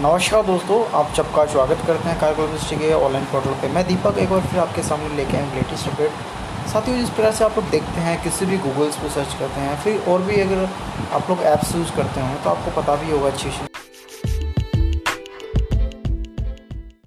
नमस्कार दोस्तों, आप सबका स्वागत करते हैं कार के ऑनलाइन पोर्टल पे। मैं दीपक एक बार फिर आपके सामने लेके आए लेटेस्ट अपडेट साथियों, जिस प्रकार से आप लोग देखते हैं, किसी भी गूगल्स पे सर्च करते हैं, फिर और भी अगर आप लोग ऐप्स यूज़ करते हैं तो आपको पता भी होगा अच्छी